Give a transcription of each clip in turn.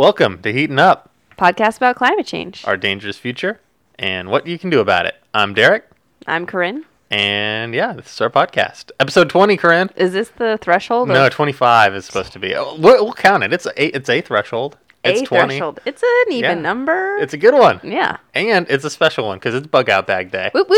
Welcome to Heating Up, podcast about climate change. our dangerous future, and what you can do about it. I'm Derek, I'm Corinne. and yeah, this is our podcast. Episode 20, Corinne. Is this the threshold? No, or 25 is supposed to be. Oh, We'll, we'll count it. It's a, it's a threshold. a It's 20. threshold? It's an even Yeah. number. It's a good one. yeah. And it's a special one because it's Bug Out Bag Day. Woo woo!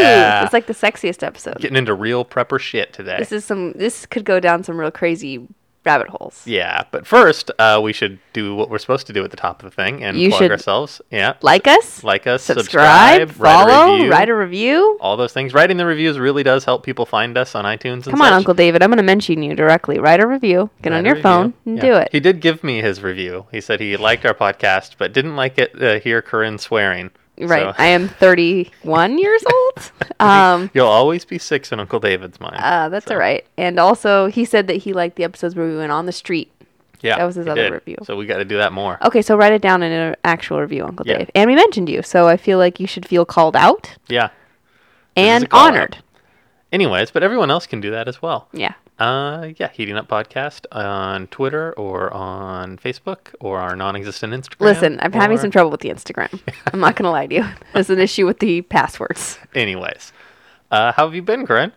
Yeah. It's like the sexiest episode. Getting into real prepper shit today. This is some. This could go down some real crazy rabbit holes. yeah, but first, uh, we should do what we're supposed to do at the top of the thing and You plug ourselves. Yeah. Like us, Like us, subscribe, subscribe, write a follow, review. write a review. all those things. Writing the reviews really does help people find us on iTunes. And Come on, such. Uncle David. I'm going to mention you directly. Write a review. Get Write on your review. phone and Yeah. do it. He did give me his review. He said he liked our podcast, but didn't like it uh, hear Corinne swearing. Right. So- I am 31 years old. Um, You'll always be six in Uncle David's mind. uh, that's So, all right. And also, he said that he liked the episodes where we went on the street. Yeah, that was his other did. review. So we got to do that more. Okay, so write it down in an actual review, Uncle Yeah. Dave. And we mentioned you, so I feel like you should feel called out Yeah. and call out. honored. Anyways, but everyone else can do that as well. Yeah. Uh, yeah, Heating Up Podcast on Twitter or on Facebook or our non-existent Instagram. Listen, I'm having some trouble with the Instagram. I'm not gonna lie to you. There's an issue with the passwords. Anyways, uh, how have you been, Corinne?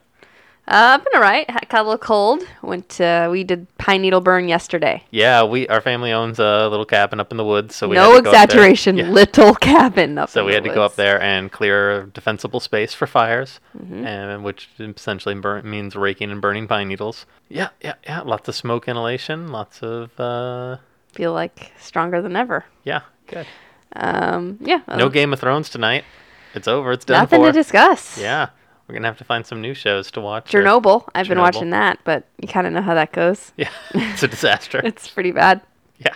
Uh, I've been alright. Got a little cold. Went. Uh, we did pine needle burn yesterday. Yeah, we our family owns a little cabin up in the woods, so we no had to go up there. exaggeration. Yeah. Little cabin up. So we had to go up there and clear defensible space for fires, Mm-hmm. and which essentially burn, means raking and burning pine needles. Yeah, yeah, yeah. Lots of smoke inhalation. Lots of uh, Feel like stronger than ever. yeah, good. Um. Yeah. No Game of Thrones tonight. It's over. It's done Nothing for. to discuss. Yeah, we're gonna have to find some new shows to watch. Chernobyl. I've been watching that, but you kind of know how that goes. Yeah, it's a disaster. It's pretty bad. yeah.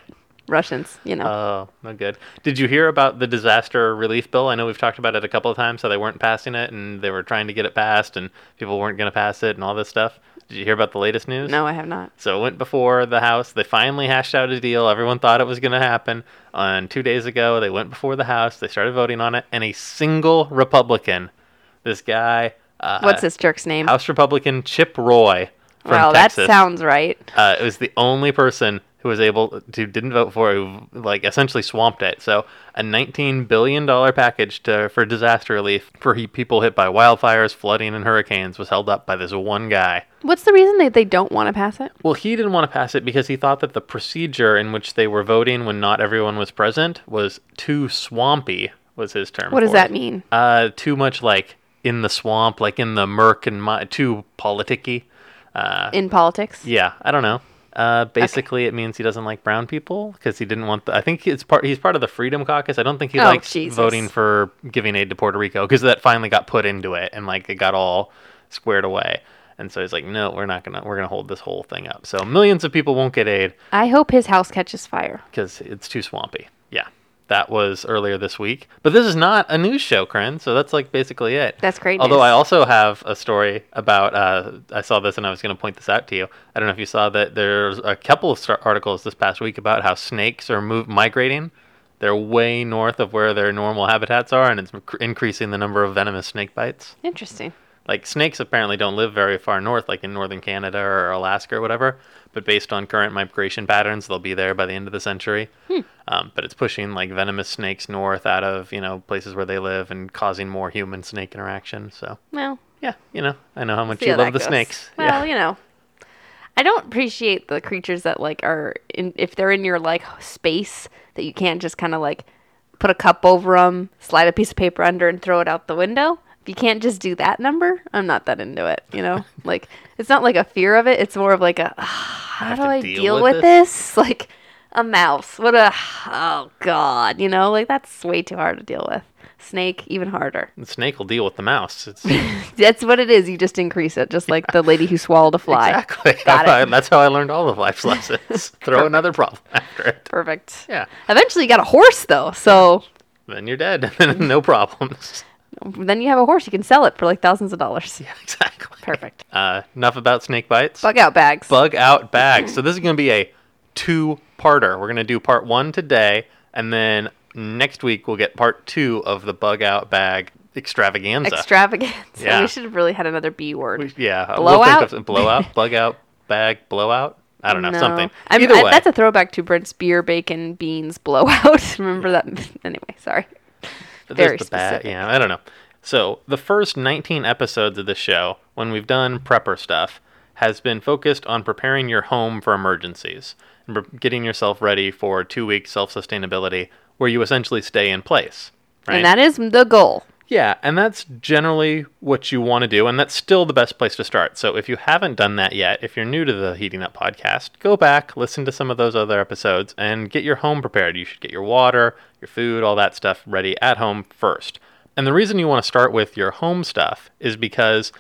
Russians, you know. Oh, no good. Did you hear about the disaster relief bill? I know we've talked about it a couple of times, So they weren't passing it, and they were trying to get it passed, and people weren't going to pass it, and all this stuff. Did you hear about the latest news? no, I have not. So it went before the House. They finally hashed out a deal. Everyone thought it was going to happen. On two days ago, they went before the House. They started voting on it, and a single Republican, this guy, uh, What's this jerk's name? House Republican Chip Roy from well, Texas. that sounds right. uh, it was the only person who was able to didn't vote for it, who like essentially swamped it. So a 19 billion dollar package to, for disaster relief for he, people hit by wildfires, flooding, and hurricanes was held up by this one guy. What's the reason that they don't want to pass it? Well, he didn't want to pass it because he thought that the procedure in which they were voting when not everyone was present was too swampy. Was his term? What does for it. that mean? Uh, too much like in the swamp, like in the murk and mi- too politicky. Uh, In politics? yeah, I don't know. Uh, basically, it means he doesn't like brown people because he didn't want. The, I think it's part. He's part of the Freedom Caucus. I don't think he Oh, likes Jesus. voting for giving aid to Puerto Rico because that finally got put into it and like it got all squared away. And so he's like, no, we're not gonna. We're gonna hold this whole thing up. So millions of people won't get aid I hope his house catches fire. because it's too swampy. Yeah, that was earlier this week. But this is not a news show, Corinne. So that's like basically it. That's great Although news. I also have a story about. Uh, I saw this and I was going to point this out to you. I don't know if you saw that. There's a couple of articles this past week about how snakes are move migrating. They're way north of where their normal habitats are, and it's cr- increasing the number of venomous snake bites. Interesting. Like snakes apparently don't live very far north, like in northern Canada or Alaska or whatever. But based on current migration patterns, they'll be there by the end of the century. Um, but it's pushing like venomous snakes north out of you know places where they live and causing more human snake interaction. So Well, yeah, you know, I know how much you how love the goes. snakes. Well, yeah, you know. I don't appreciate the creatures that like are in if they're in your like space that you can't just kind of like put a cup over them, slide a piece of paper under and throw it out the window. You can't just do that number, I'm not that into it, you know? like it's not like a fear of it, it's more of like a "Ah, how do I deal deal with with this? Like a mouse. What a oh god, you know? Like that's way too hard to deal with. Snake even harder. the snake will deal with the mouse. It's That's what it is. You just increase it, just like the lady who swallowed a fly. exactly Got I- it. that's how I learned all of life's lessons. Throw another problem after it. Perfect. Yeah, Eventually, you got a horse though, so then you're dead. no problems. Then you have a horse. You can sell it for like thousands of dollars. Yeah, exactly. Perfect. Uh, enough about snake bites. Bug out bags. bug out bags. So this is going to be a two-parter. We're going to do part one today, and then next week we'll get part two of the bug out bag extravaganza. Extravaganza. Yeah. We should have really had another B word. We- yeah, Blowout? We'll blowout, bug out bag, blowout. I don't know No. something. I mean, Either I- way, that's a throwback to Brent's beer, bacon, beans blowout. Remember that? anyway, sorry. Very the specific. yeah, I don't know. So the first 19 episodes of the show, when we've done prepper stuff, has been focused on preparing your home for emergencies and getting yourself ready for two weeks self-sustainability, where you essentially stay in place. Right? And that is the goal. Yeah, and that's generally what you want to do, and that's still the best place to start. So if you haven't done that yet, if you're new to the Heating Up podcast, go back, listen to some of those other episodes, and get your home prepared. You should get your water, your food, all that stuff ready at home first. And the reason you want to start with your home stuff is because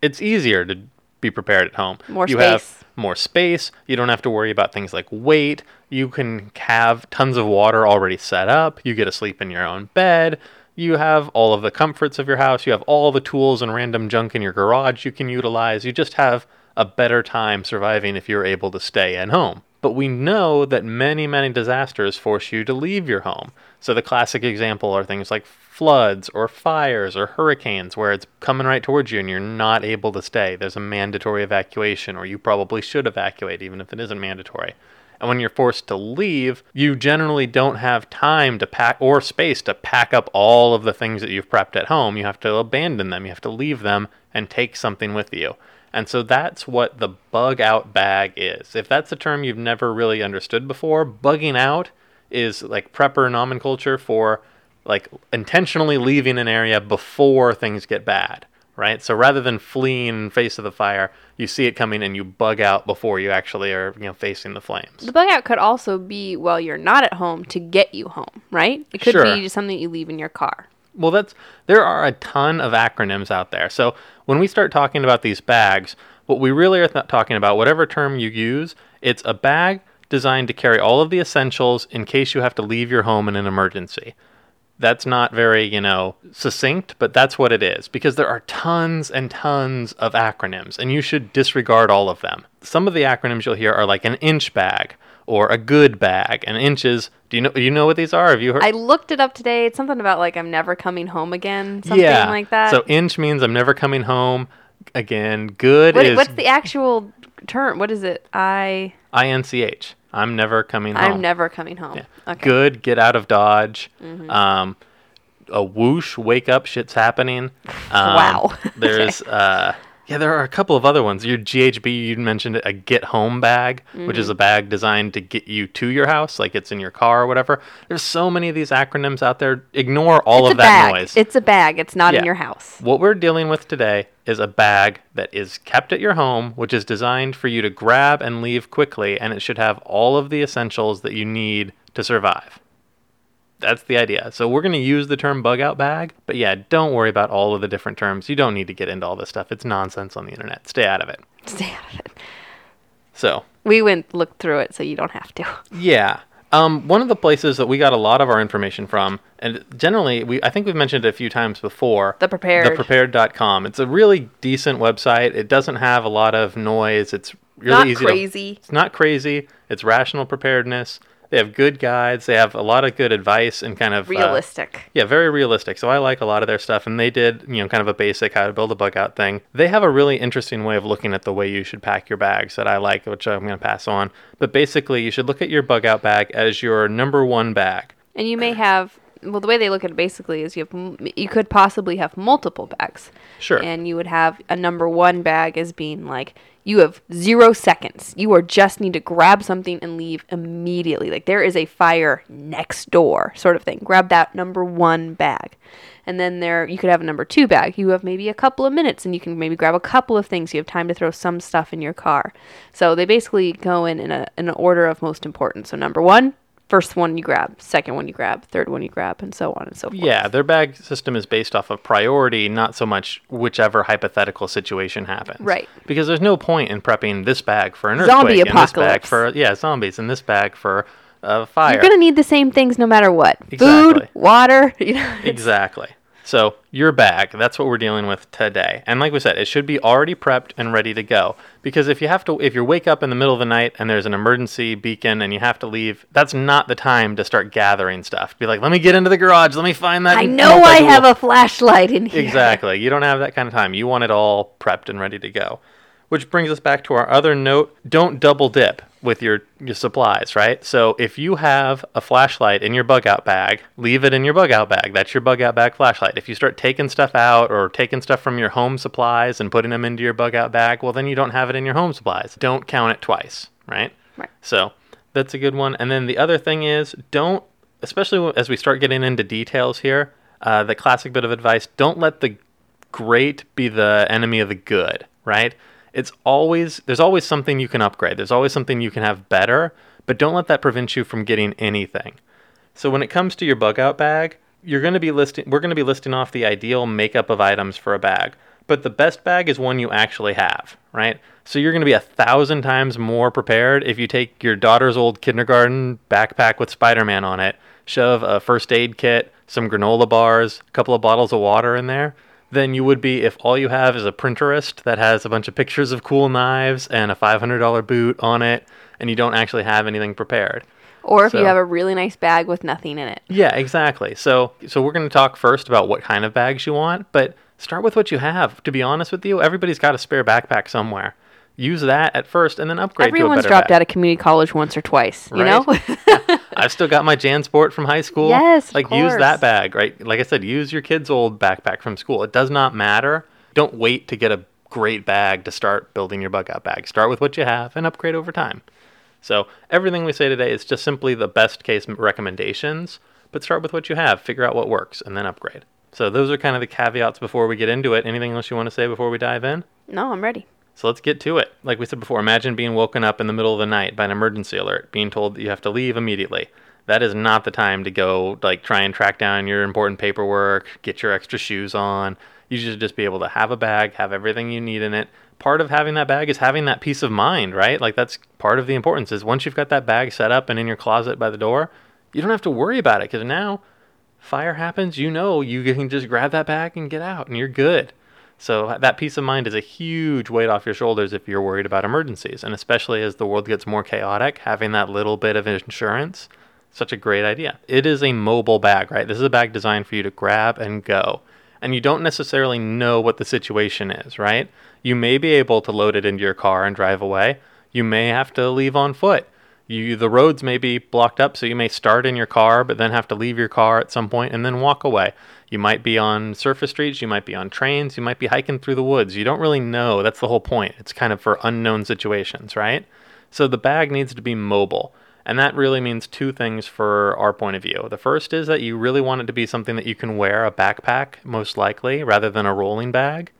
it's easier to be prepared at home. More you have space. more space. You don't have to worry about things like weight. You can have tons of water already set up. You get to sleep in your own bed. You have all of the comforts of your house. You have all the tools and random junk in your garage you can utilize. You just have a better time surviving if you're able to stay at home. But we know that many, many disasters force you to leave your home. So the classic example are things like floods or fires or hurricanes where it's coming right towards you and you're not able to stay. There's a mandatory evacuation, or you probably should evacuate even if it isn't mandatory. And when you're forced to leave, you generally don't have time to pack or space to pack up all of the things that you've prepped at home. You have to abandon them, you have to leave them and take something with you. And so that's what the bug out bag is. If that's a term you've never really understood before, bugging out is like prepper nomenclature for like intentionally leaving an area before things get bad, right? So rather than fleeing in face of the fire, you see it coming and you bug out before you actually are, you know, facing the flames. The bug out could also be while you're not at home to get you home, right? It could Sure. be just something you leave in your car. Well, that's there are a ton of acronyms out there. So when we start talking about these bags, what we really are th- talking about, whatever term you use, it's a bag designed to carry all of the essentials in case you have to leave your home in an emergency. That's not very, you know, succinct, but that's what it is because there are tons and tons of acronyms and you should disregard all of them. Some of the acronyms you'll hear are like an inch bag or a good bag. And inches, do you know you know what these are? Have you heard I looked it up today. It's something about like I'm never coming home again, something yeah. like that. So inch means I'm never coming home again. Good what, is what's the actual term? What is it? I I N C H. I'm never coming home. I'm never coming home. Okay. Mm-hmm. Good, get out of Dodge. Um, a whoosh, wake up, shit's happening. Um, Wow. There's uh, yeah, there are a couple of other ones. Your GHB, you mentioned a get home bag, which Mm-hmm. is a bag designed to get you to your house, like it's in your car or whatever. There's so many of these acronyms out there. Ignore all It's of that bag. noise. It's a bag. It's not Yeah. in your house. What we're dealing with today is a bag that is kept at your home, which is designed for you to grab and leave quickly, and it should have all of the essentials that you need to survive. That's the idea. So we're going to use the term bug out bag, but yeah, don't worry about all of the different terms. You don't need to get into all this stuff. It's nonsense on the internet. Stay out of it. Stay out of it. So, We went looked through it, so you don't have to. Yeah. Um, one of the places that we got a lot of our information from, and generally, we I think we've mentioned it a few times before. The Prepared. Theprepared.com. It's a really decent website. It doesn't have a lot of noise. It's really easy. Not easy. crazy. To, it's not crazy. It's rational preparedness. They have good guides. They have a lot of good advice and kind of uh, Realistic. yeah, very realistic. So I like a lot of their stuff, and they did, you know, kind of a basic how to build a bug out thing. They have a really interesting way of looking at the way you should pack your bags that I like, which I'm going to pass on. But basically, you should look at your bug out bag as your number one bag. And you may have well, the way they look at it basically is you have you could possibly have multiple bags. Sure. And you would have a number one bag as being like you have zero seconds. You are just need to grab something and leave immediately. Like there is a fire next door, sort of thing. Grab that number one bag. And then there you could have a number two bag. You have maybe a couple of minutes and you can maybe grab a couple of things. You have time to throw some stuff in your car. So they basically go in in, a, in an order of most importance. So number one, first one you grab, second one you grab, third one you grab, and so on and so forth. Yeah, their bag system is based off of priority, not so much whichever hypothetical situation happens. Right. Because there's no point in prepping this bag for an Zombie earthquake and this bag apocalypse. for yeah zombies and this bag for uh, fire. You're gonna need the same things no matter what. Exactly. Food, water. You know, Exactly. So your bag, that's what we're dealing with today. And like we said, it should be already prepped and ready to go. Because if you have to if you wake up in the middle of the night and there's an emergency beacon and you have to leave, that's not the time to start gathering stuff. Be like, let me get into the garage, let me find that I know I have a flashlight in here. Exactly. You don't have that kind of time. You want it all prepped and ready to go. Which brings us back to our other note don't double dip. With your, your supplies, right? So if you have a flashlight in your bug out bag, leave it in your bug out bag. That's your bug out bag flashlight. If you start taking stuff out or taking stuff from your home supplies and putting them into your bug out bag, well, then you don't have it in your home supplies. Don't count it twice, right? Right. So that's a good one. And then the other thing is don't, especially as we start getting into details here, uh, the classic bit of advice don't let the great be the enemy of the good, right? It's always, there's always something you can upgrade, there's always something you can have better, but don't let that prevent you from getting anything. So when it comes to your bug out bag, you're going to be listing, we're going to be listing off the ideal makeup of items for a bag. But the best bag is one you actually have, right? So you're going to be a thousand times more prepared if you take your daughter's old kindergarten backpack with Spider Man on it, shove a first aid kit, some granola bars, a couple of bottles of water in there, than you would be if all you have is a Pinterest that has a bunch of pictures of cool knives and a $500 boot on it, and you don't actually have anything prepared. Or if you have a really nice bag with nothing in it. Yeah, exactly. So so we're going to talk first about what kind of bags you want, but start with what you have. To be honest with you, everybody's got a spare backpack somewhere. Use that at first and then upgrade Everyone's to a better dropped out of community college once or twice, you Right. know? I've still got my JanSport from high school. Yes, like use that bag, right? Like I said, use your kid's old backpack from school. It does not matter. Don't wait to get a great bag to start building your bug out bag. Start with what you have and upgrade over time. So everything we say today is just simply the best case recommendations, but start with what you have, figure out what works, and then upgrade. So those are kind of the caveats before we get into it. Anything else you want to say before we dive in? no, I'm ready. So let's get to it. Like we said before, imagine being woken up in the middle of the night by an emergency alert, being told that you have to leave immediately. That is not the time to go like try and track down your important paperwork, get your extra shoes on. You should just be able to have a bag, have everything you need in it. Part of having that bag is having that peace of mind, right? Like that's part of the importance is once you've got that bag set up and in your closet by the door, you don't have to worry about it because now fire happens, you know you can just grab that bag and get out and you're good. So that peace of mind is a huge weight off your shoulders if you're worried about emergencies, and especially as the world gets more chaotic, having that little bit of insurance, such a great idea. It is a mobile bag, right? This is a bag designed for you to grab and go. And you don't necessarily know what the situation is, right? You may be able to load it into your car and drive away. You may have to leave on foot. You the roads may be blocked up, so you may start in your car, but then have to leave your car at some point and then walk away. You might be on surface streets, you might be on trains, you might be hiking through the woods. You don't really know. That's the whole point. It's kind of for unknown situations, right? So the bag needs to be mobile. And that really means two things for our point of view. The first is that you really want it to be something that you can wear, a backpack, most likely, rather than a rolling bag.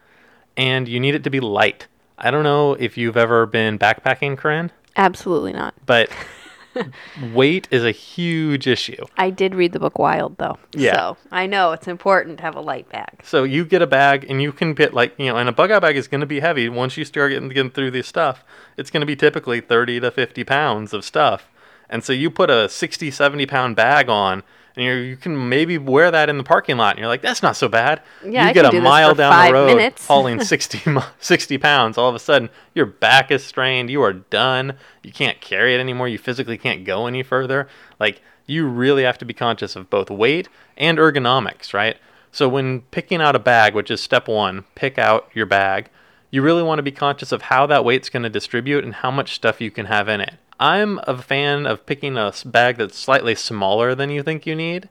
And you need it to be light. I don't know if you've ever been backpacking, Corinne, Absolutely not. but weight is a huge issue. I did read the book Wild, though. Yeah. So I know it's important to have a light bag. So you get a bag and you can get like, you know, and a bug out bag is going to be heavy. Once you start getting, getting through this stuff, it's going to be typically 30 to 50 pounds of stuff. And so you put a 60, 70 pound bag on and you you can maybe wear that in the parking lot and you're like, that's not so bad. Yeah, you I get a mile down the road minutes. hauling 60, 60 pounds. All of a sudden, your back is strained. You are done. You can't carry it anymore. You physically can't go any further. Like, you really have to be conscious of both weight and ergonomics, right? So, when picking out a bag, which is step one, pick out your bag, you really want to be conscious of how that weight's going to distribute and how much stuff you can have in it. I'm a fan of picking a bag that's slightly smaller than you think you need.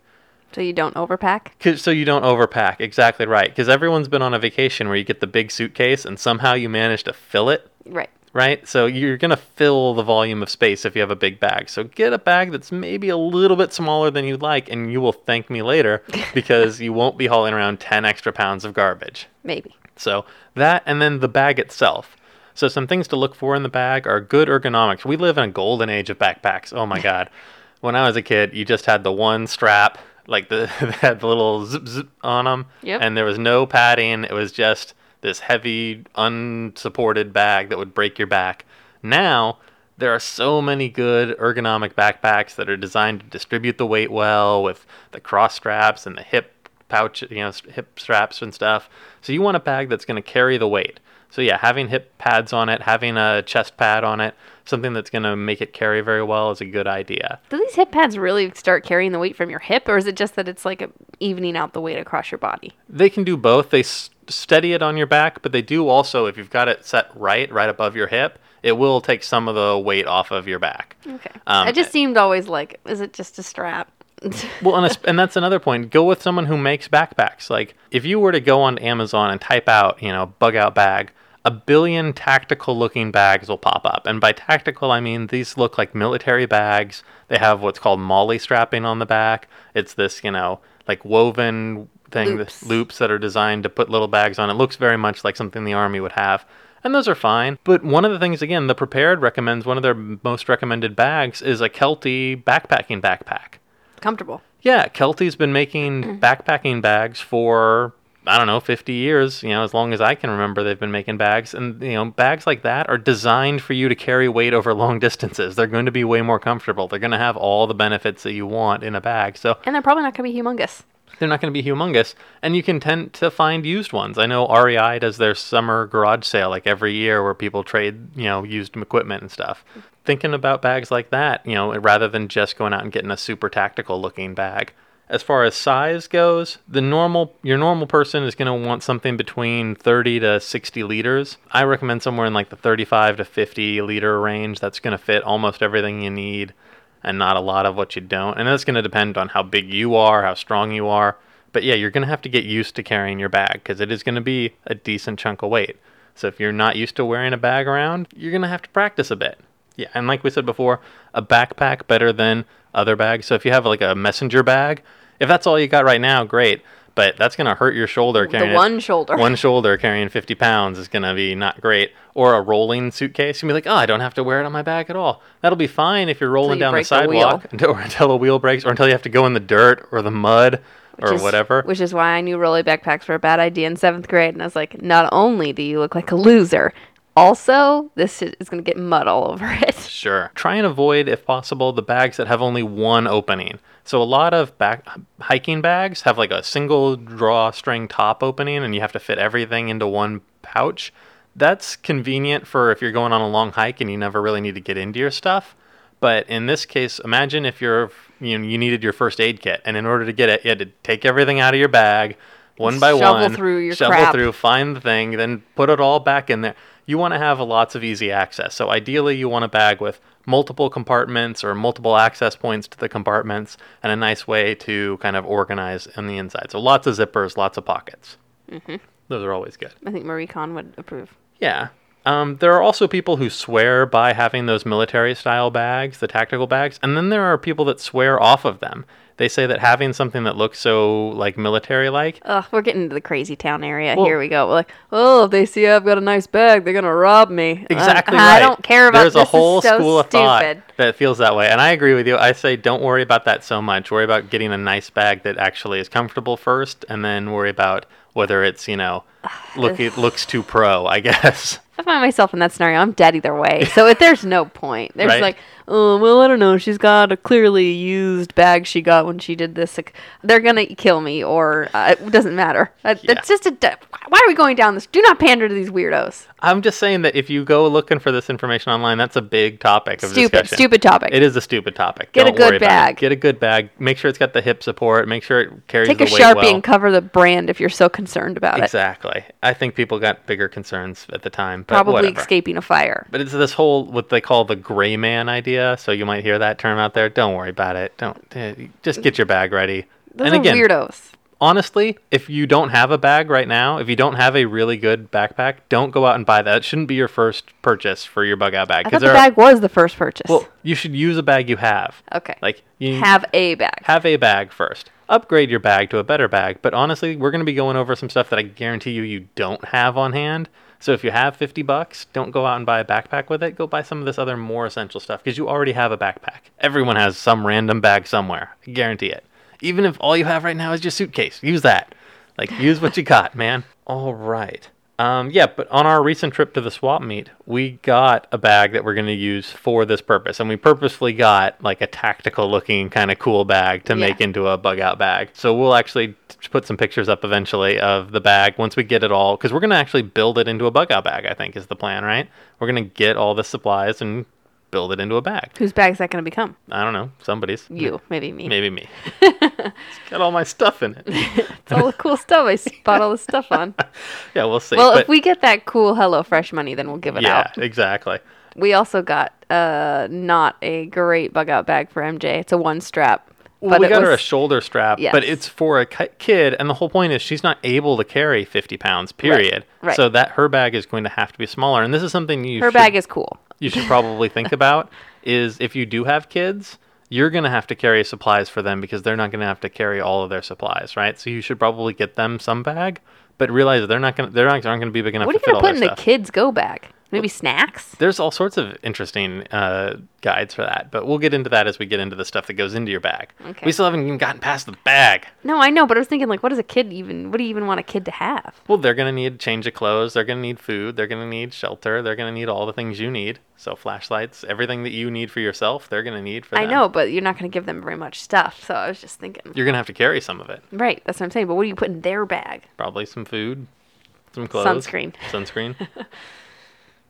So you don't overpack? 'Cause- so you don't overpack. Exactly right. Because everyone's been on a vacation where you get the big suitcase and somehow you manage to fill it, Right. right? So you're going to fill the volume of space if you have a big bag. So get a bag that's maybe a little bit smaller than you'd like, and you will thank me later because you won't be hauling around 10 extra pounds of garbage. Maybe. So that and then the bag itself. So some things to look for in the bag are good ergonomics. We live in a golden age of backpacks. Oh my god. When I was a kid, you just had the one strap, like the that had the little zip zip on them, Yep. and there was no padding. It was just this heavy, unsupported bag that would break your back. Now there are so many good ergonomic backpacks that are designed to distribute the weight well with the cross straps and the hip pouch, you know, hip straps and stuff. So you want a bag that's going to carry the weight. So yeah, having hip pads on it, having a chest pad on it, something that's going to make it carry very well is a good idea. Do these hip pads really start carrying the weight from your hip, or is it just that it's like evening out the weight across your body? They can do both. They s- steady it on your back, but they do also, if you've got it set right, right above your hip, It will take some of the weight off of your back. Okay. Um, it just seemed always like, is it just a strap? Well, and, it's- and that's another point. Go with someone who makes backpacks. Like, if you were to go on Amazon and type out, you know, bug out bag, a billion tactical looking bags will pop up. And by tactical, I mean these look like military bags. They have what's called MOLLE strapping on the back. It's this, you know, like woven thing, Loops. loops. loops that are designed to put little bags on. It looks very much like something the army would have. And those are fine. But one of the things, again, the Prepared recommends one of their most recommended bags is a Kelty backpacking backpack. Comfortable. Yeah, Kelty's been making backpacking bags for I don't know, 50 years, you know, as long as I can remember they've been making bags and you know, bags like that are designed for you to carry weight over long distances. They're going to be way more comfortable. They're going to have all the benefits that you want in a bag. So, And they're probably not going to be humongous. they're not going to be humongous and you can tend to find used ones. I know REI does their summer garage sale like every year where people trade, you know, used equipment and stuff. Thinking about bags like that, you know, rather than just going out and getting a super tactical looking bag. As far as size goes, the normal your normal person is going to want something between 30 to 60 liters. I recommend somewhere in like the 35 to 50 liter range. That's going to fit almost everything you need and not a lot of what you don't. And that's going to depend on how big you are, how strong you are. But yeah, you're going to have to get used to carrying your bag because it is going to be a decent chunk of weight. So if you're not used to wearing a bag around, you're going to have to practice a bit. Yeah, and like we said before, a backpack better than other bags. So if you have like a messenger bag, if that's all you got right now, great. But that's going to hurt your shoulder carrying the it- one shoulder. one shoulder carrying 50 pounds is going to be not great. Or a rolling suitcase. You'll be like, oh, I don't have to wear it on my back at all. That'll be fine if you're rolling you down the the sidewalk until, or until the wheel breaks or until you have to go in the dirt or the mud or is- whatever. Which is why I knew rolly backpacks were a bad idea in seventh grade. And I was like, not only do you look like a loser, also, this is going to get mud all over it. Sure. Try and avoid, if possible, the bags that have only one opening. So a lot of back hiking bags have like a single drawstring top opening, and you have to fit everything into one pouch. That's convenient for if you're going on a long hike and you never really need to get into your stuff. But in this case, imagine if you're you know, you needed your first aid kit, and in order to get it, you had to take everything out of your bag, one by one, Shovel one, through your shovel crap. through, find the thing, then put it all back in there. You want to have lots of easy access. So ideally, you want a bag with multiple compartments or multiple access points to the compartments, and a nice way to kind of organize on the inside. So lots of zippers, lots of pockets. Mm-hmm. Those are always good. I think Marie Con would approve. Yeah. Um, there are also people who swear by having those military style bags, the tactical bags, and then there are people that swear off of them. They say that having something that looks so like military like Ugh, we're getting into the crazy town area. Well- Here we go. We're like, oh, if they see I've got a nice bag, they're gonna rob me. Exactly I right. don't care about There's a whole so school of stupid. thought that feels that way, and I agree with you. I say don't worry about that so much. Worry about getting a nice bag that actually is comfortable first, and then worry about whether it's you know look it looks too pro. I guess. I find myself in that scenario. I'm dead either way. So if there's no point. There's Right. like, oh, well, I don't know. She's got a clearly used bag she got when she did this. Like, they're going to kill me or uh, it doesn't matter. Uh, Yeah. It's just a. de- Why are we going down this? Do not pander to these weirdos. I'm just saying that if you go looking for this information online, that's a big topic of Stupid, discussion. stupid topic. It is a stupid topic. Get a Don't good worry about it. bag. Get a good bag. Make sure it's got the hip support. Make sure it carries Take a Sharpie well. and cover the brand if you're so concerned about it. Exactly. I think people got bigger concerns at the time, but Probably whatever. escaping a fire. But it's this whole what they call the gray man idea. So you might hear that term out there. Don't worry about it. Don't eh, just get your bag ready. Those and are again, weirdos. Honestly, if you don't have a bag right now, if you don't have a really good backpack, don't go out and buy that. It shouldn't be your first purchase for your bug out bag. Thought the bag was the first purchase. well, you should use a bag you have. okay. Like you have a bag. have a bag first. Upgrade your bag to a better bag. But honestly, we're going to be going over some stuff that I guarantee you you don't have on hand. So if you have 50 bucks, don't go out and buy a backpack with it. Go buy some of this other more essential stuff because you already have a backpack. Everyone has some random bag somewhere. I guarantee it. Even if all you have right now is your suitcase, use that. Like use what you got, man. All right. Um, yeah, but on our recent trip to the swap meet, we got a bag that we're going to use for this purpose, and we purposefully got like a tactical-looking kind of cool bag to Yeah. make into a bug-out bag. So we'll actually put some pictures up eventually of the bag once we get it all, because we're going to actually build it into a bug-out bag. I think is the plan, right? We're going to get all the supplies and build it into a bag. Whose bag is that going to become? I don't know, somebody's. You, maybe me. Maybe me. it's got all my stuff in it. It's all the cool stuff I spot all the stuff on. yeah, we'll see. Well, but- if we get that cool HelloFresh money, then we'll give it yeah, out. Yeah, exactly. we also got uh not a great bug out bag for MJ. It's a one strap. Well, we it got her a shoulder strap, Yes. but it's for a kid, and the whole point is she's not able to carry 50 pounds. Period. right. So that her bag is going to have to be smaller, and this is something you her should, bag is cool. you should probably think about is if you do have kids, you're going to have to carry supplies for them because they're not going to have to carry all of their supplies, right? So you should probably get them some bag, but realize they're not going to they're not, aren't going to be big enough What are you fit gonna put their in the kids' go bag? Maybe snacks. There's all sorts of interesting uh, guides for that, but we'll get into that as we get into the stuff that goes into your bag. Okay. We still haven't even gotten past the bag. No, I know, but I was thinking like, what does a kid even? What do you even want a kid to have? Well, they're going to need change of clothes. They're going to need food. They're going to need shelter. They're going to need all the things you need. So flashlights, everything that you need for yourself, they're going to need for Them. I know, but you're not going to give them very much stuff. So I was just thinking. You're going to have to carry some of it. Right, that's what I'm saying. But what do you put in their bag? Probably some food, some clothes. Sunscreen. Sunscreen.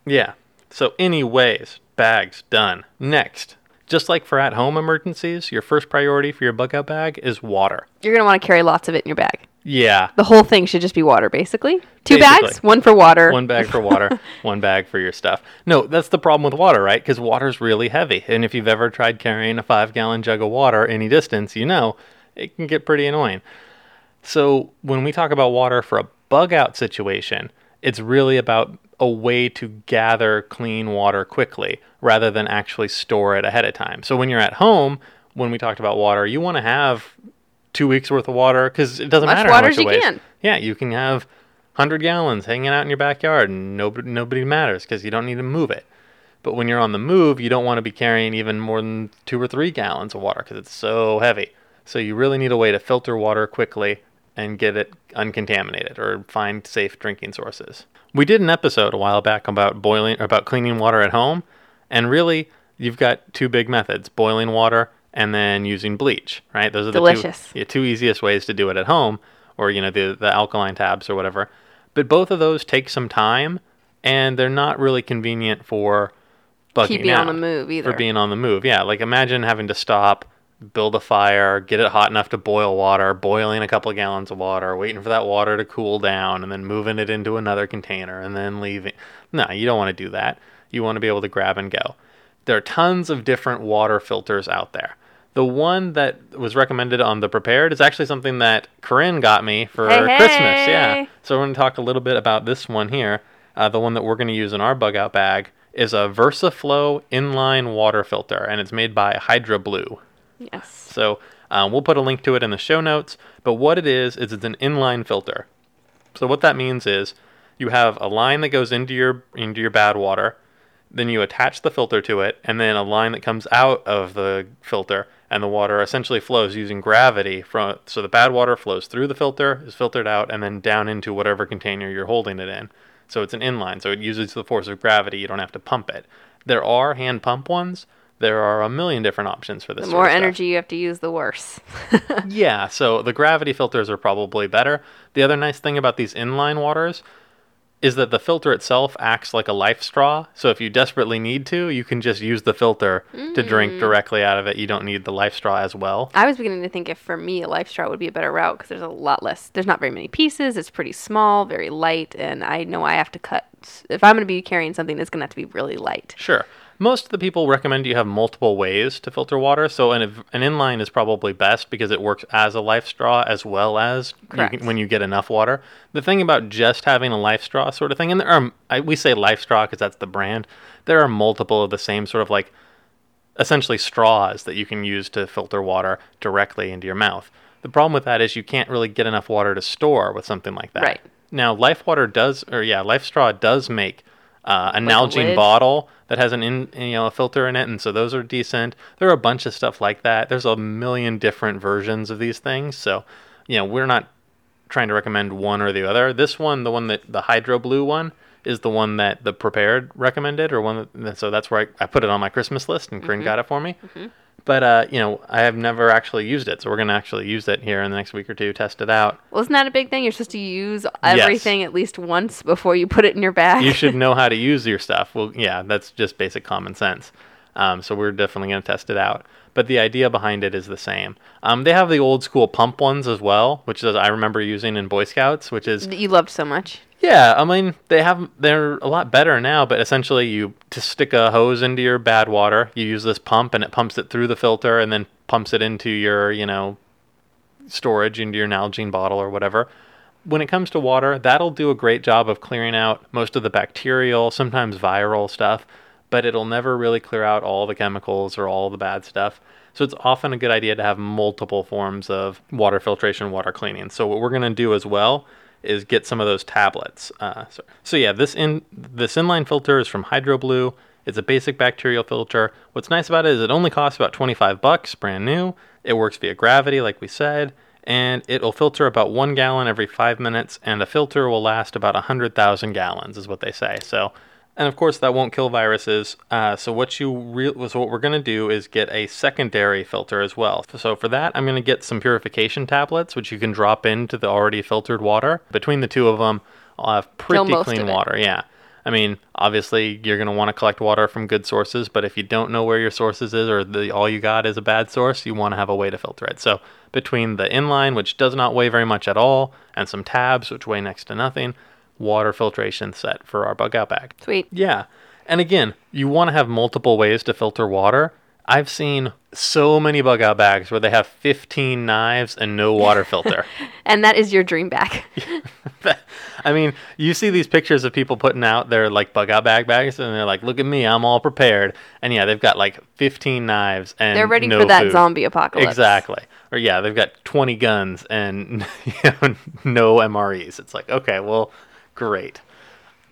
yeah. So, anyways, bags done. Next, just like for at home emergencies, your first priority for your bug out bag is water. You're going to want to carry lots of it in your bag. Yeah. The whole thing should just be water, basically. Two Basically. bags, one for water. one bag for water, one bag for your stuff. No, that's the problem with water, right? Because water's really heavy. And if you've ever tried carrying a five gallon jug of water any distance, you know it can get pretty annoying. So when we talk about water for a bug out situation, it's really about a way to gather clean water quickly rather than actually store it ahead of time. So when you're at home, when we talked about water, you want to have two weeks worth of water because it doesn't Much matter water how much you can. Yeah, you can have 100 gallons hanging out in your backyard and nobody, nobody matters because you don't need to move it. But when you're on the move, you don't want to be carrying even more than two or three gallons of water because it's so heavy. So you really need a way to filter water quickly and get it uncontaminated or find safe drinking sources. We did an episode a while back about boiling about cleaning water at home, and really you've got two big methods: boiling water and then using bleach. Right? Those are the Delicious. two, yeah, two easiest ways to do it at home, or you know the the alkaline tabs or whatever. But both of those take some time, and they're not really convenient for bugging Keeping on the move either. For being on the move, yeah. Like imagine having to stop, build a fire, get it hot enough to boil water, boiling a couple of gallons of water, waiting for that water to cool down, and then moving it into another container, and then leaving. No, you don't want to do that. You want to be able to grab and go. There are tons of different water filters out there. The one that was recommended on the prepared is actually something that Corinne got me for Hey, Christmas. Yeah. So we're going to talk a little bit about this one here. Uh, the one that we're going to use in our bug out bag is a VersaFlow inline water filter, and it's made by HydroBlue. Yes. So um, we'll put a link to it in the show notes. But what it is is it's an inline filter. So what that means is you have a line that goes into your into your bad water, then you attach the filter to it, and then a line that comes out of the filter, and the water essentially flows using gravity from. So the bad water flows through the filter, is filtered out, and then down into whatever container you're holding it in. So it's an inline, so it uses the force of gravity. You don't have to pump it. There are hand pump ones. There are a million different options for this. The more energy you have to use, the worse. Yeah, so the gravity filters are probably better. The other nice thing about these inline waters is that the filter itself acts like a life straw. So if you desperately need to, you can just use the filter to drink mm. directly out of it. You don't need the life straw as well. I was beginning to think if for me a life straw would be a better route because there's a lot less. There's not very many pieces. It's pretty small, very light, and I know I have to cut. If I'm going to be carrying something, it's going to have to be really light. Sure. Most of the people recommend you have multiple ways to filter water. So an, an inline is probably best because it works as a life straw as well as you can, when you get enough water. The thing about just having a life straw sort of thing, and there are I, we say life straw because that's the brand. There are multiple of the same sort of like essentially straws that you can use to filter water directly into your mouth. The problem with that is you can't really get enough water to store with something like that. Right. Now, Life Water does, or yeah, Life Straw does make uh, a Nalgene lid? bottle that has an in, you know a filter in it, and so those are decent. There are a bunch of stuff like that. There's a million different versions of these things, so you know we're not trying to recommend one or the other. This one, the one that the HydroBlue one, is the one that the prepared recommended, or one. That, so that's where I, I put it on my Christmas list, and Corinne mm-hmm. got it for me. Mm-hmm. But uh, you know, I have never actually used it, so we're gonna actually use it here in the next week or two, test it out. Well, isn't that a big thing? You're supposed to use everything at least once before you put it in your bag. you should know how to use your stuff. Well, yeah, that's just basic common sense. Um, so we're definitely going to test it out. But the idea behind it is the same. Um, they have the old school pump ones as well, which is I remember using in Boy Scouts, which is That you loved so much. yeah, I mean they have they're a lot better now, but essentially you to stick a hose into your bad water, you use this pump and it pumps it through the filter and then pumps it into your, you know, storage into your Nalgene bottle or whatever. When it comes to water, that'll do a great job of clearing out most of the bacterial, sometimes viral stuff, but it'll never really clear out all the chemicals or all the bad stuff. So it's often a good idea to have multiple forms of water filtration, water cleaning. So what we're going to do as well is get some of those tablets. Uh, so, so yeah, this in this inline filter is from HydroBlue. It's a basic bacterial filter. What's nice about it is it only costs about 25 bucks, brand new. It works via gravity, like we said, and it'll filter about one gallon every five minutes, and a filter will last about 100,000 gallons, is what they say. So, and of course, that won't kill viruses. Uh, so, what you re- so what we're going to do is get a secondary filter as well. So, for that, I'm going to get some purification tablets, which you can drop into the already filtered water. Between the two of them, I'll have pretty clean water. Yeah. I mean, obviously, you're going to want to collect water from good sources, but if you don't know where your sources is or the, all you got is a bad source, you want to have a way to filter it. So, between the inline, which does not weigh very much at all, and some tabs, which weigh next to nothing, water filtration set for our bug out bag. Sweet. Yeah. And again, you want to have multiple ways to filter water. I've seen so many bug out bags where they have 15 knives and no water filter. And that is your dream bag. I mean, you see these pictures of people putting out their like bug out bag bags, and they're like, "Look at me, I'm all prepared." And yeah, they've got like 15 knives and They're ready no for that food. zombie apocalypse. Exactly. Or yeah, they've got 20 guns and you know, no MREs. It's like, okay, well, great.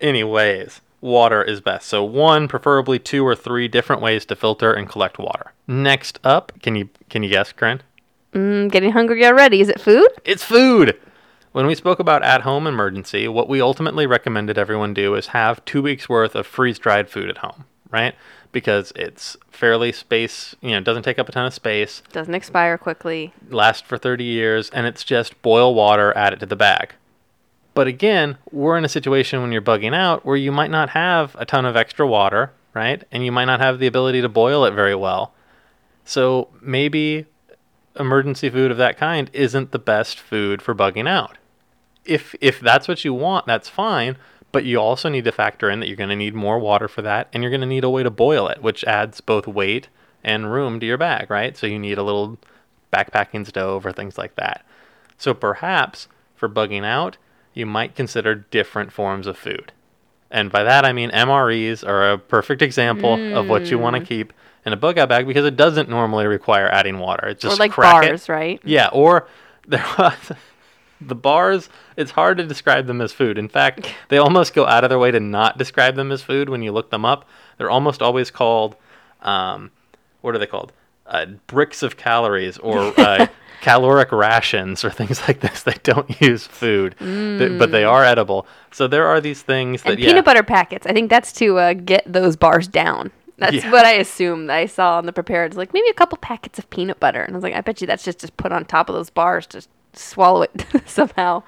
Anyways, water is best. So one, preferably two or three different ways to filter and collect water. Next up, can you can you guess, Corinne? Mm, getting hungry already. Is it food? It's food. When we spoke about at home emergency, what we ultimately recommended everyone do is have two weeks worth of freeze dried food at home, right? Because it's fairly space, you know, doesn't take up a ton of space, Doesn't expire quickly. lasts for 30 years, and it's just boil water, add it to the bag. But again, we're in a situation when you're bugging out where you might not have a ton of extra water, right? And you might not have the ability to boil it very well. So maybe emergency food of that kind isn't the best food for bugging out. If if that's what you want, that's fine, but you also need to factor in that you're going to need more water for that and you're going to need a way to boil it, which adds both weight and room to your bag, right? So you need a little backpacking stove or things like that. So perhaps for bugging out, you might consider different forms of food. And by that I mean MREs are a perfect example of what you want to keep in a bug out bag because it doesn't normally require adding water. It's just or like crack it. bars, right? Yeah, or there the bars. It's hard to describe them as food. In fact, they almost go out of their way to not describe them as food when you look them up. They're almost always called, um, what are they called? Uh, bricks of calories or uh, caloric rations or things like this. They don't use food, th- but they are edible. So there are these things that And yeah, peanut butter packets. I think that's to uh, get those bars down. That's Yeah. what I assumed I saw on the prepared. Like maybe a couple packets of peanut butter, and I was like, I bet you that's just just put on top of those bars to swallow it somehow.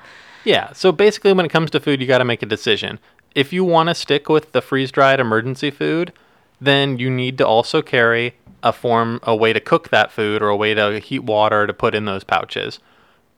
Yeah. So basically, when it comes to food, you got to make a decision. If you want to stick with the freeze dried emergency food, then you need to also carry a form, a way to cook that food or a way to heat water to put in those pouches.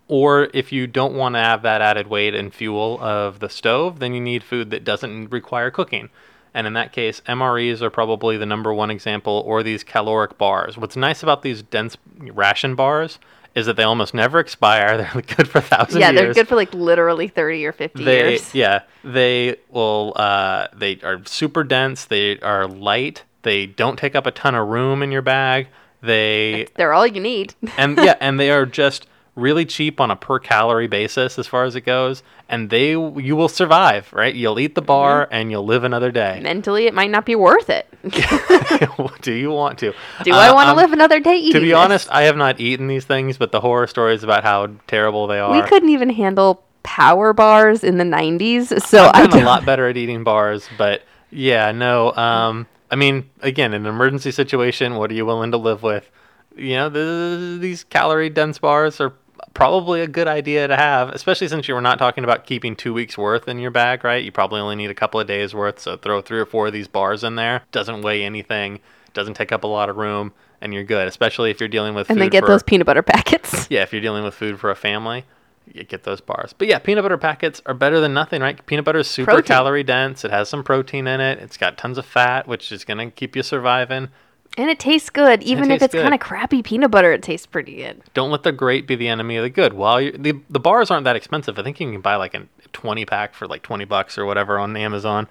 Or if you don't want to have that added weight and fuel of the stove, then you need food that doesn't require cooking. And in that case, MREs are probably the number one example, or these caloric bars. What's nice about these dense ration bars is that they almost never expire. They're good for thousand yeah, years they're good for like literally thirty or fifty they years. yeah they will uh, they are super dense they are light they don't take up a ton of room in your bag they They're all you need. and yeah and they are just really cheap on a per calorie basis as far as it goes and they you will survive right you'll eat the bar and you'll live another day Mentally, it might not be worth it. do you want to Do I Uh, want to um, live another day eating to be this? honest i have not eaten these things but the horror stories about how terrible they are we couldn't even handle power bars in the 90s, so I I've gotten a lot better at eating bars, but yeah, no. Um, I mean, again, in an emergency situation, what are you willing to live with? You know, the, these calorie dense bars are probably a good idea to have, especially since you were not talking about keeping two weeks worth in your bag, right? You probably only need a couple of days worth, so throw three or four of these bars in there. Doesn't weigh anything. doesn't take up a lot of room, and you're good. Especially if you're dealing with And food then get for, those peanut butter packets. yeah, if you're dealing with food for a family, get those bars. But yeah, peanut butter packets are better than nothing, right? Peanut butter is super Protein. calorie dense. It has some protein in it. It's got tons of fat, which is gonna keep you surviving. And it tastes good. Even if tastes it's kind of crappy peanut butter, it tastes pretty good. Don't let the great be the enemy of the good. While you the the bars aren't that expensive. I think you can buy like a 20 pack for like 20 bucks or whatever on Amazon.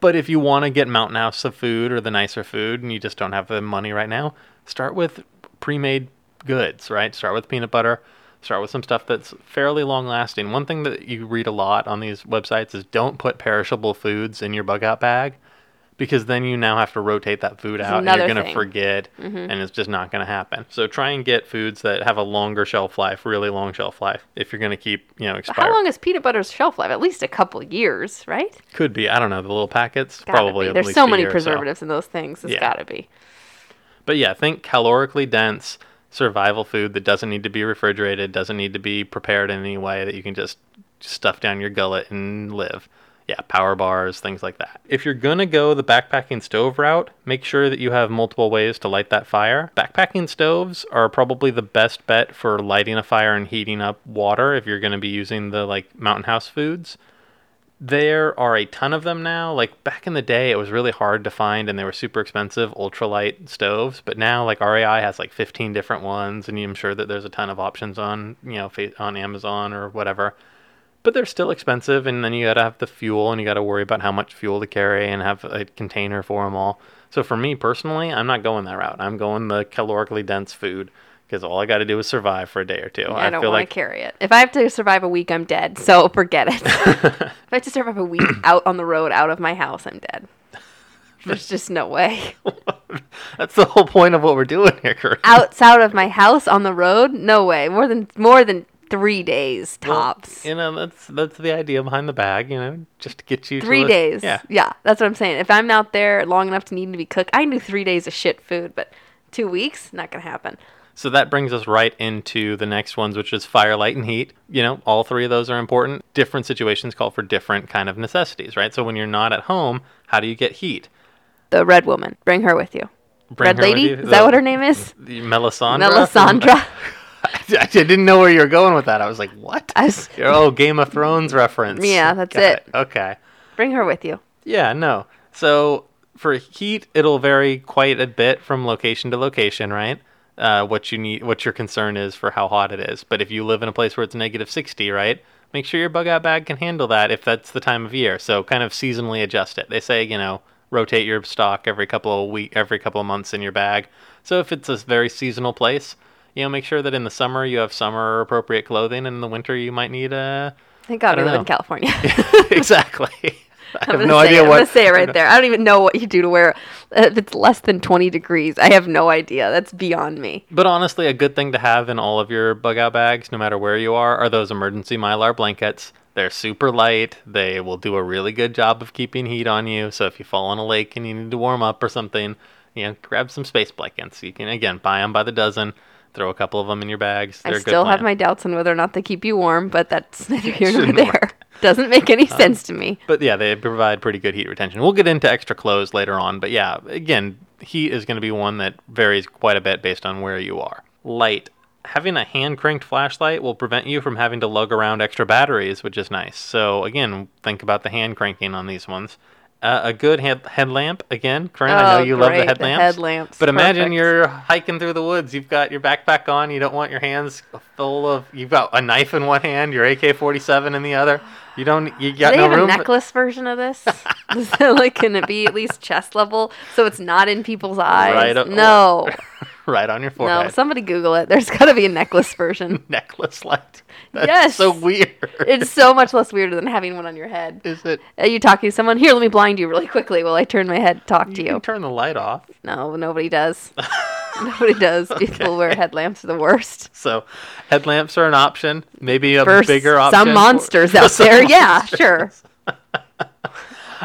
But if you want to get Mountain House of food or the nicer food and you just don't have the money right now, start with pre-made goods, right? Start with peanut butter. Start with some stuff that's fairly long lasting. One thing that you read a lot on these websites is don't put perishable foods in your bug out bag because then you now have to rotate that food out and you're going to forget mm-hmm. and it's just not going to happen. So try and get foods that have a longer shelf life, really long shelf life if you're going to keep, you know, expire. how long is peanut butter's shelf life? At least a couple years, right? Could be, I don't know, the little packets Gotta probably There's so many or so. preservatives in those things. It's Yeah. gotta be. But yeah, think calorically dense survival food that doesn't need to be refrigerated, doesn't need to be prepared in any way that you can just stuff down your gullet and live. Yeah, power bars, things like that. If you're gonna go the backpacking stove route, make sure that you have multiple ways to light that fire. Backpacking stoves are probably the best bet for lighting a fire and heating up water if you're gonna be using the like mountain house foods. There are a ton of them now. Like back in the day, it was really hard to find and they were super expensive ultralight stoves. But now, like REI has like 15 different ones, and I'm sure that there's a ton of options on you know on Amazon or whatever. But they're still expensive, and then you gotta have the fuel, and you gotta worry about how much fuel to carry and have a container for them all. So for me personally, I'm not going that route. I'm going the calorically dense food because all I got to do is survive for a day or two. I, don't feel want like to carry it. If I have to survive a week, I'm dead. So forget it. if I have to survive a week out on the road, out of my house, I'm dead. There's just no way. that's the whole point of what we're doing here, Kurt. Outside of my house on the road, no way. More than more than three days Well, tops. you know, that's that's the idea behind the bag. You know, just to get you Three a- days. Yeah, Yeah, that's what I'm saying. If I'm out there long enough to need to be cooked, I can do three days of shit food, but two weeks, not gonna happen. So that brings us right into the next ones, which is fire, light, and heat. You know, all three of those are important. Different situations call for different kind of necessities, right? So when you're not at home, how do you get heat? The red woman, bring her with you. Bring red lady, you? is The- that what her name is? Melisandre. Melisandre. I didn't know where you were going with that. I was like, what? Was- oh, Game of Thrones reference. Yeah, that's Got it. Okay. bring her with you. Yeah, no. So for heat, it'll vary quite a bit from location to location, right? Uh, what you need, what your concern is for how hot it is. But if you live in a place where it's negative 60, right? Make sure your bug out bag can handle that if that's the time of year. So kind of seasonally adjust it. They say, you know, rotate your stock every couple of week, every couple of months in your bag. So if it's a very seasonal place, you know, make sure that in the summer you have summer appropriate clothing, and in the winter you might need uh, Thank God I we live in. California. exactly. I I'm have no idea it. I'm what. gonna say it right there. I don't even know what you do to wear. Uh, if it's less than 20 degrees, I have no idea. That's beyond me. But honestly, a good thing to have in all of your bug out bags, no matter where you are, are those emergency mylar blankets. They're super light. They will do a really good job of keeping heat on you. So if you fall in a lake and you need to warm up or something, you know, grab some space blankets. You can again buy them by the dozen. Throw a couple of them in your bags. They're I still have my doubts on whether or not they keep you warm, but that's neither here nor there. Doesn't make any sense to me. But yeah, they provide pretty good heat retention. We'll get into extra clothes later on, but yeah, again, heat is going to be one that varies quite a bit based on where you are. Light. Having a hand cranked flashlight will prevent you from having to lug around extra batteries, which is nice. So again, think about the hand cranking on these ones. Uh, a good head- headlamp, again, Corinne, I know Oh, you love the great, the headlamps. headlamps, But imagine perfect. you're hiking through the woods. You've got your backpack on. You don't want your hands full of. You've got a knife in one hand, your AK-47 in the other. You don't. You Do they no have room. a necklace version of this? Is like, can it be at least chest level so it's not in people's eyes? Right o- no, right on your forehead. no. Somebody Google it. There's got to be a necklace version. necklace light. That's Yes. so weird. It's so much less weird than having one on your head. Is it? Are you talking to someone? Here, let me blind you really quickly while I turn my head to talk to You can you. turn the light off. No, nobody does. nobody does. People wear headlamps are the worst. So, headlamps are an option. Maybe a For bigger option. some monsters out there. Yeah, sure.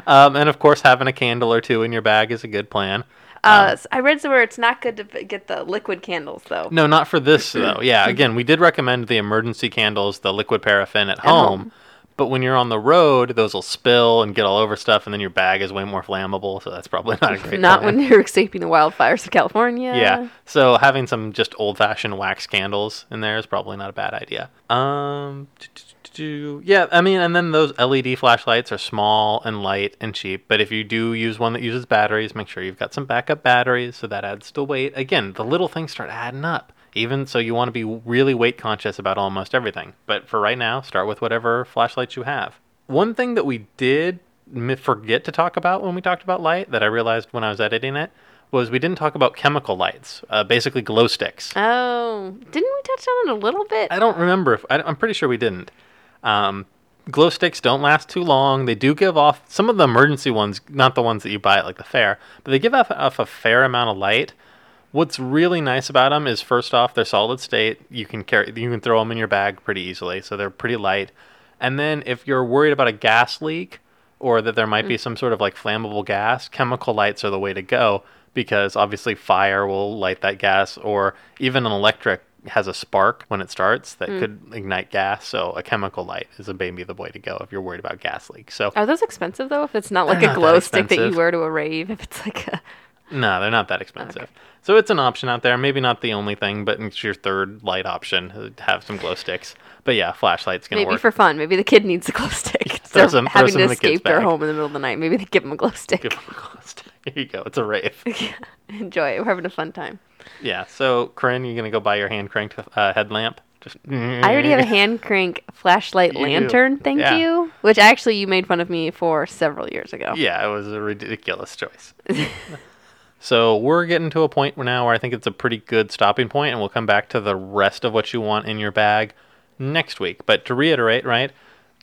Um, and of course, having a candle or two in your bag is a good plan. Uh, s- I read somewhere it's not good to get the liquid candles though. No, not for this though. Yeah, again, we did recommend the emergency candles, the liquid paraffin at, home, home. But when you're on the road, those will spill and get all over stuff, and then your bag is way more flammable. So that's probably not a great. Not plan. when you're escaping the wildfires of California. Yeah. So having some just old-fashioned wax candles in there is probably not a bad idea. Um. Yeah, I mean, and then those LED flashlights are small and light and cheap. But if you do use one that uses batteries, make sure you've got some backup batteries, so that adds to weight. Again, the little things start adding up. Even so, you want to be really weight conscious about almost everything. But for right now, start with whatever flashlights you have. One thing that we did forget to talk about when we talked about light that I realized when I was editing it was we didn't talk about chemical lights, uh, basically glow sticks. Oh, didn't we touch on it a little bit? I don't remember if I, am pretty sure we didn't. Um, glow sticks don't last too long. They do give off some of the emergency ones, not the ones that you buy at like the fair, but they give off, off a fair amount of light. What's really nice about them is first off, they're solid state. You can carry, you can throw them in your bag pretty easily, so they're pretty light. And then if you're worried about a gas leak or that there might be mm. some sort of like flammable gas, chemical lights are the way to go because obviously fire will light that gas or even an electric has a spark when it starts that mm. could ignite gas. So a chemical light is a maybe the way to go if you're worried about gas leaks. So Are those expensive though? If it's not like a not glow that stick that you wear to a rave, if it's like a no, they're not that expensive. So it's an option out there. Maybe not the only thing, but it's your third light option. uh, Have some glow sticks. But yeah, flashlight's gonna maybe work. for fun. Maybe the kid needs a glow stick. Throw They're throw having some to the escape their home in the middle of the night. Maybe they give them a glow stick. Give 'em a glow stick. Here you go. It's a rave. yeah. Enjoy it. We're having a fun time. yeah. So Corinne, you're gonna go buy your hand cranked uh, headlamp? Just I already have a hand crank flashlight You do. lantern, thank Yeah. you. Which actually you made fun of me for several years ago. Yeah, it was a ridiculous choice. So we're getting to a point now where I think it's a pretty good stopping point, and we'll come back to the rest of what you want in your bag next week. But to reiterate, right?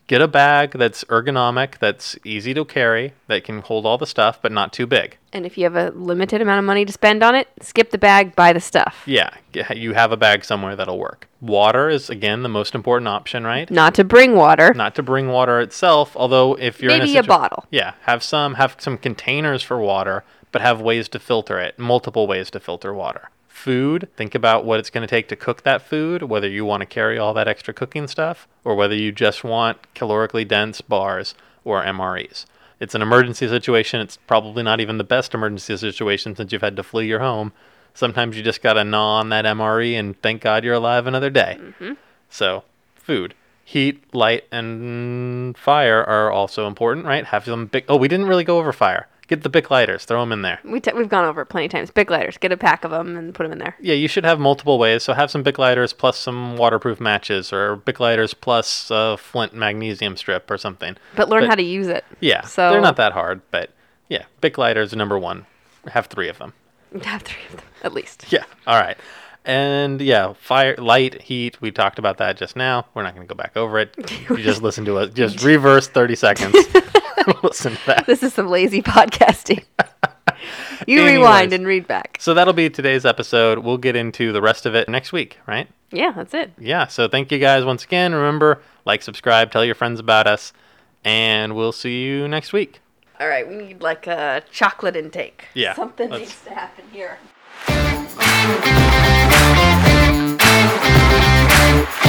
Get a bag that's ergonomic, that's easy to carry, that can hold all the stuff, but not too big. And if you have a limited amount of money to spend on it, skip the bag, buy the stuff. Yeah, you have a bag somewhere that'll work. Water is again the most important option, right? Not to bring water. Not to bring water itself, although if you're in Maybe a, a bottle. Yeah, have some have some containers for water, but have ways to filter it, multiple ways to filter water. Food, think about what it's going to take to cook that food, whether you want to carry all that extra cooking stuff or whether you just want calorically dense bars or MREs. It's an emergency situation. It's probably not even the best emergency situation since you've had to flee your home. Sometimes you just got to gnaw on that MRE and thank God you're alive another day. Mm-hmm. So, food, heat, light, and fire are also important, right? Have them big. Oh, we didn't really go over fire. Get the big lighters, throw them in there. We t- we've gone over it plenty of times. Big lighters. Get a pack of them and put them in there. Yeah, you should have multiple ways. So have some big lighters plus some waterproof matches, or big lighters plus a flint magnesium strip or something. But learn But- how to use it. Yeah, So- they're not that hard, but yeah, big lighters are number one. Have three of them. Have three of them, at least. Yeah. All right. And yeah, fire, light, heat. We talked about that just now. We're not going to go back over it. You just listen to us. Just reverse thirty seconds. listen to that. This is some lazy podcasting. you Anyways. rewind and read back. So that'll be today's episode. We'll get into the rest of it next week, right? Yeah, that's it. Yeah. So thank you guys once again. Remember, like, subscribe, tell your friends about us, and we'll see you next week. All right, we need like a chocolate intake. Yeah, Something let's- needs to happen here. You.